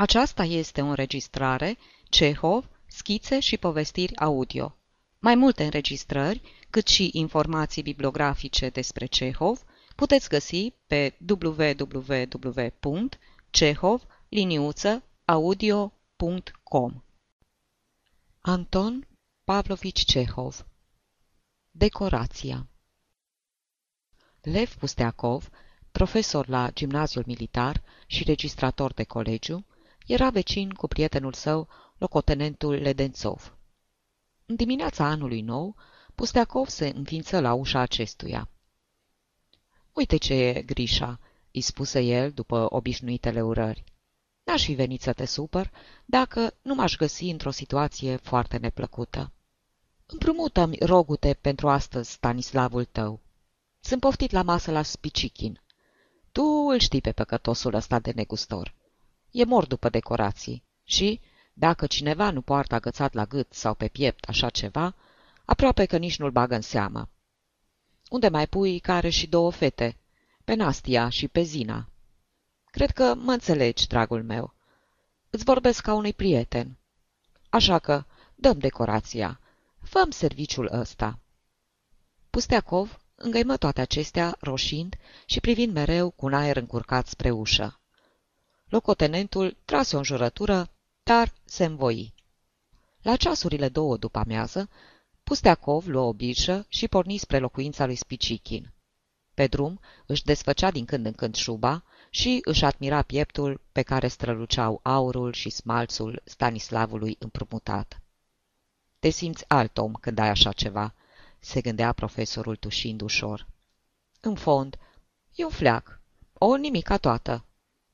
Aceasta este o înregistrare Cehov, schițe și povestiri audio. Mai multe înregistrări, cât și informații bibliografice despre Cehov, puteți găsi pe www.cehov-audio.com Anton Pavlovici Cehov. Decorația. Lev Pusteacov, profesor la gimnaziul militar și registrator de colegiu, era vecin cu prietenul său, locotenentul Ledențov. În dimineața anului nou, Pusteacov se înființă la ușa acestuia. Uite ce e, Grișa," îi spuse el după obișnuitele urări. N-aș fi venit să te supăr dacă nu m-aș găsi într-o situație foarte neplăcută. Împrumută-mi rogute pentru astăzi, Stanislavul tău. Sunt poftit la masă la Spicichin. Tu îl știi pe păcătosul ăsta de negustor. E mor după decorații și, dacă cineva nu poartă agățat la gât sau pe piept așa ceva, aproape că nici nu-l bagă în seamă. Unde mai pui care și două fete, pe Nastia și pe Zina? Cred că mă înțelegi, dragul meu. Îți vorbesc ca unui prieten. Așa că dăm decorația. Făm serviciul ăsta. Pusteacov îngăimă toate acestea, roșind și privind mereu cu un aer încurcat spre ușă. Locotenentul trase o înjurătură, dar se învoi. La ceasurile două după amiază, Pusteacov luă o birșă și porni spre locuința lui Spicichin. Pe drum își desfăcea din când în când șuba și își admira pieptul pe care străluceau aurul și smalțul Stanislavului împrumutat. Te simți alt om când ai așa ceva, se gândea profesorul tușind ușor. În fond, e un fleac, o nimica toată.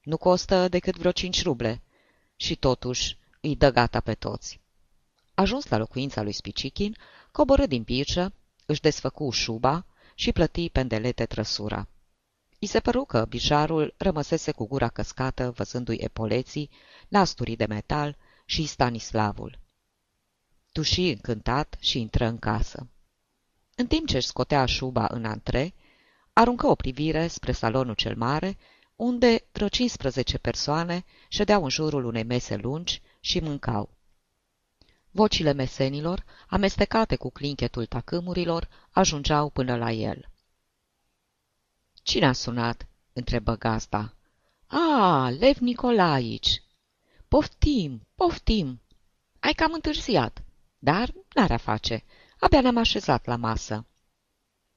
Nu costă decât vreo cinci ruble. Și totuși îi dă gata pe toți. Ajuns la locuința lui Spicichin, coborâ din pirșă, își desfăcu șuba și plăti pendelete trăsura. I se păru că bișarul rămăsese cu gura căscată văzându-i epoleții, lasturii de metal și Stanislavul. Tuși încântat și intră în casă. În timp ce își scotea șuba în antre, aruncă o privire spre salonul cel mare, unde vreo 15 persoane ședeau în jurul unei mese lungi și mâncau. Vocile mesenilor, amestecate cu clinchetul tacâmurilor, ajungeau până la el. Cine a sunat?" întrebă gazda. A, Lev Nicolaici!" Poftim, poftim! Ai cam întârziat, dar n-are a face. Abia ne-am așezat la masă."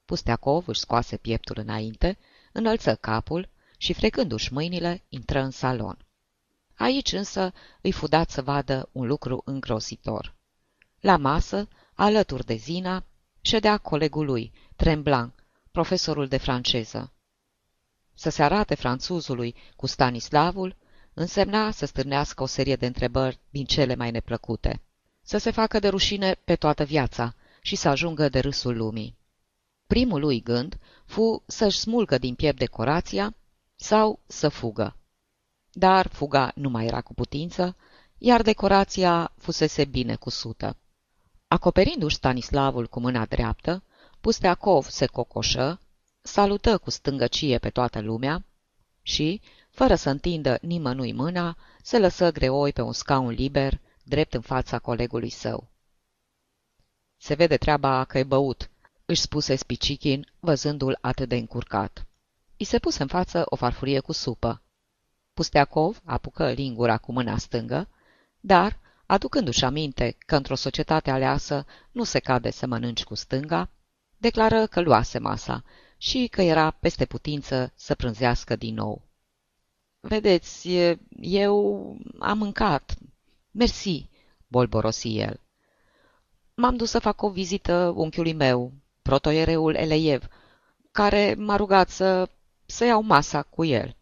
Pusteacov își scoase pieptul înainte, înălță capul și, frecându-și mâinile, intră în salon. Aici însă îi fu dat să vadă un lucru îngrozitor. La masă, alături de Zina, ședea colegul lui, Tremblanc, profesorul de franceză. Să se arate franțuzului cu Stanislavul însemna să stârnească o serie de întrebări din cele mai neplăcute, să se facă de rușine pe toată viața și să ajungă de râsul lumii. Primul lui gând fu să-și smulgă din piept decorația sau să fugă. Dar fuga nu mai era cu putință, iar decorația fusese bine cusută. Acoperindu-și Stanislavul cu mâna dreaptă, Pusteacov se cocoșă, salută cu stângăcie pe toată lumea și, fără să întindă nimănui mâna, se lăsă greoi pe un scaun liber, drept în fața colegului său. Se vede treaba că e băut, își spuse Spicichin, văzându-l atât de încurcat. I se puse în față o farfurie cu supă. Pusteacov apucă lingura cu mâna stângă, dar, aducându-și aminte că într-o societate aleasă nu se cade să mănânci cu stânga, declară că luase masa și că era peste putință să prânzească din nou. Vedeți, eu am mâncat. Mersi, bolborosi el. M-am dus să fac o vizită unchiului meu, protoiereul Eleiev, care m-a rugat să, să iau masa cu el.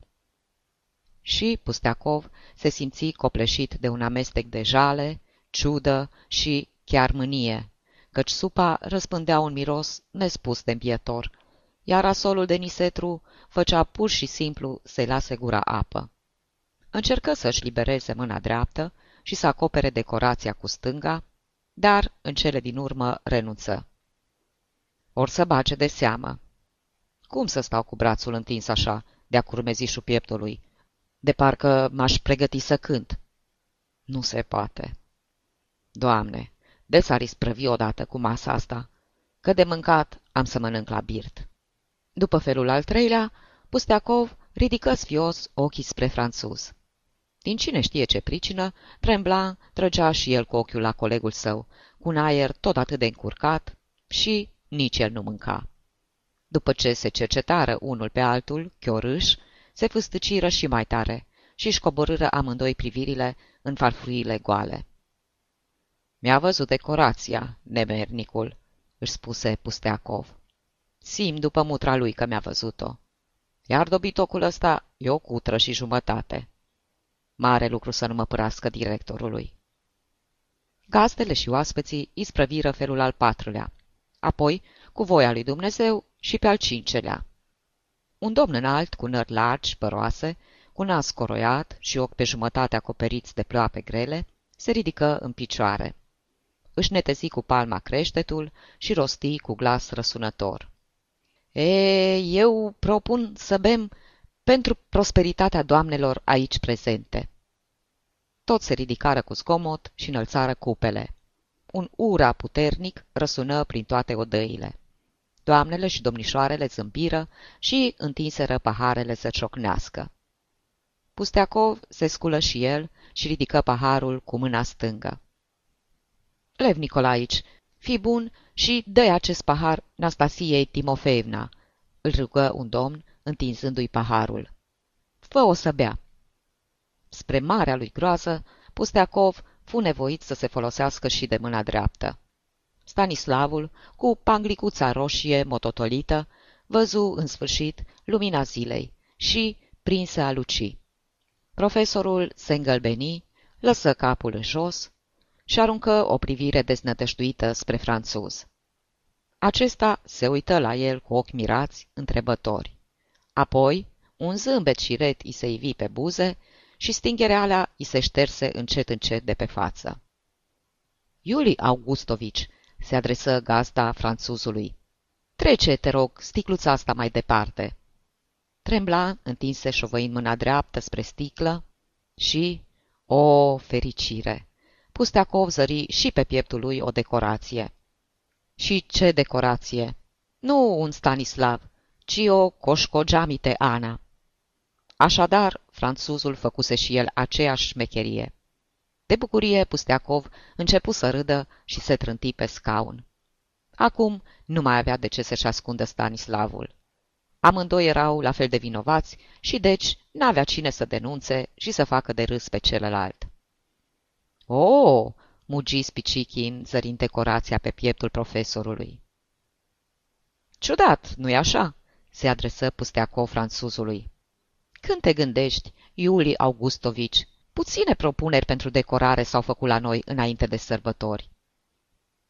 Și Pusteacov se simți copleșit de un amestec de jale, ciudă și chiar mânie, căci supa răspândea un miros nespus de îmbietor, iar asolul de nisetru făcea pur și simplu să-i lase gura apă. Încercă să-și libereze mâna dreaptă și să acopere decorația cu stânga, dar în cele din urmă renunță. Or să bage de seamă. Cum să stau cu brațul întins așa, de-a curmezișul pieptului? de parcă m-aș pregăti să cânt. Nu se poate. Doamne, de s-ar isprăvi odată cu masa asta, că de mâncat am să mănânc la birt. După felul al treilea, Pusteacov ridică sfios ochii spre franțuz. Din cine știe ce pricină, Tremblant trăgea și el cu ochiul la colegul său, cu un aer tot atât de încurcat și nici el nu mânca. După ce se cercetară unul pe altul, chiorâș, se fâstăciră și mai tare și își coborâră amândoi privirile în farfuriile goale. Mi-a văzut decorația, nemernicul, își spuse Pusteacov. Sim după mutra lui că mi-a văzut-o. Iar dobitocul ăsta e o cutră și jumătate. Mare lucru să nu mă părască directorului. Gazdele și oaspeții isprăviră felul al patrulea, apoi, cu voia lui Dumnezeu, și pe al cincelea. Un domn înalt, cu nări largi, păroase, cu nas coroiat și ochi pe jumătate acoperiți de ploape grele, se ridică în picioare. Își netezi cu palma creștetul și rosti cu glas răsunător. E, eu propun să bem pentru prosperitatea doamnelor aici prezente. Toți se ridicară cu zgomot și înălțară cupele. Un ura puternic răsună prin toate odăile. Doamnele și domnișoarele zâmbiră și întinseră paharele să ciocnească. Pusteacov se sculă și el și ridică paharul cu mâna stângă. Lev Nicolaici, fii bun și dă acest pahar Nastasiei Timofeevna, îl rugă un domn, întinzându-i paharul. Fă o să bea. Spre marea lui groază, Pusteacov fu nevoit să se folosească și de mâna dreaptă. Stanislavul, cu panglicuța roșie mototolită, văzu în sfârșit lumina zilei și prinse a luci. Profesorul se îngălbeni, lăsă capul în jos și aruncă o privire deznătăștuită spre franțuz. Acesta se uită la el cu ochi mirați, întrebători. Apoi, un zâmbet șiret i se ivi pe buze și stingereala i se șterse încet încet de pe față. Iuli Augustovici se adresă gazda franțuzului. Trece, te rog, sticluța asta mai departe. Trembla, întinse șovăind mâna dreaptă spre sticlă și, o, fericire, Pusteacov zări și pe pieptul lui o decorație. Și ce decorație? Nu un Stanislav, ci o coșcogeamite Ana. Așadar, franțuzul făcuse și el aceeași șmecherie. De bucurie, Pusteacov începu să râdă și se trânti pe scaun. Acum nu mai avea de ce să-și ascundă Stanislavul. Amândoi erau la fel de vinovați și deci n-avea cine să denunțe și să facă de râs pe celălalt. O, oh, mugi Spicichin, zărind decorația pe pieptul profesorului. Ciudat, nu-i așa? se adresă Pusteacov franțuzului. Când te gândești, Iuli Augustovici, puține propuneri pentru decorare s-au făcut la noi înainte de sărbători.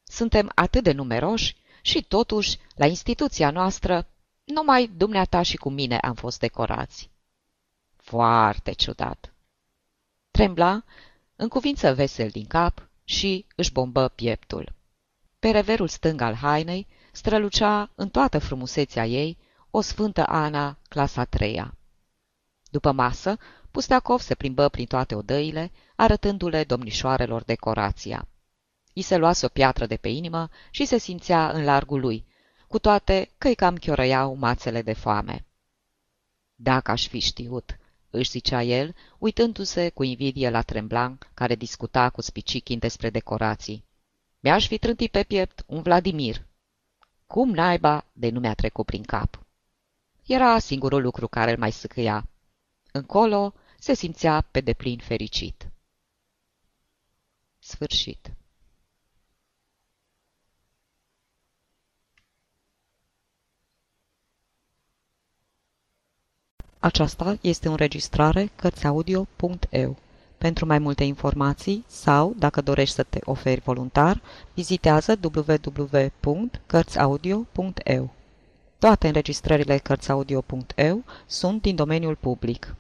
Suntem atât de numeroși și totuși, la instituția noastră, numai dumneata și cu mine am fost decorați. Foarte ciudat. Trembla, în cuvință vesel din cap și își bombă pieptul. Pe reverul stâng al hainei strălucea în toată frumusețea ei o sfântă Ana, clasa treia. După masă, Pusteacov se plimbă prin toate odăile, arătându-le domnișoarelor decorația. I se luase o piatră de pe inimă și se simțea în largul lui, cu toate că-i cam chiorăiau mațele de foame. Dacă aș fi știut, își zicea el, uitându-se cu invidie la Tremblan, care discuta cu Spicichin despre decorații. Mi-aș fi trântit pe piept un Vladimir. Cum naiba de nu mi-a trecut prin cap? Era singurul lucru care îl mai sâcâia. Încolo se simțea pe deplin fericit. Sfârșit Aceasta este o înregistrare Cărțiaudio.eu. Pentru mai multe informații sau, dacă dorești să te oferi voluntar, vizitează www.cărțiaudio.eu. Toate înregistrările Cărțiaudio.eu sunt din domeniul public.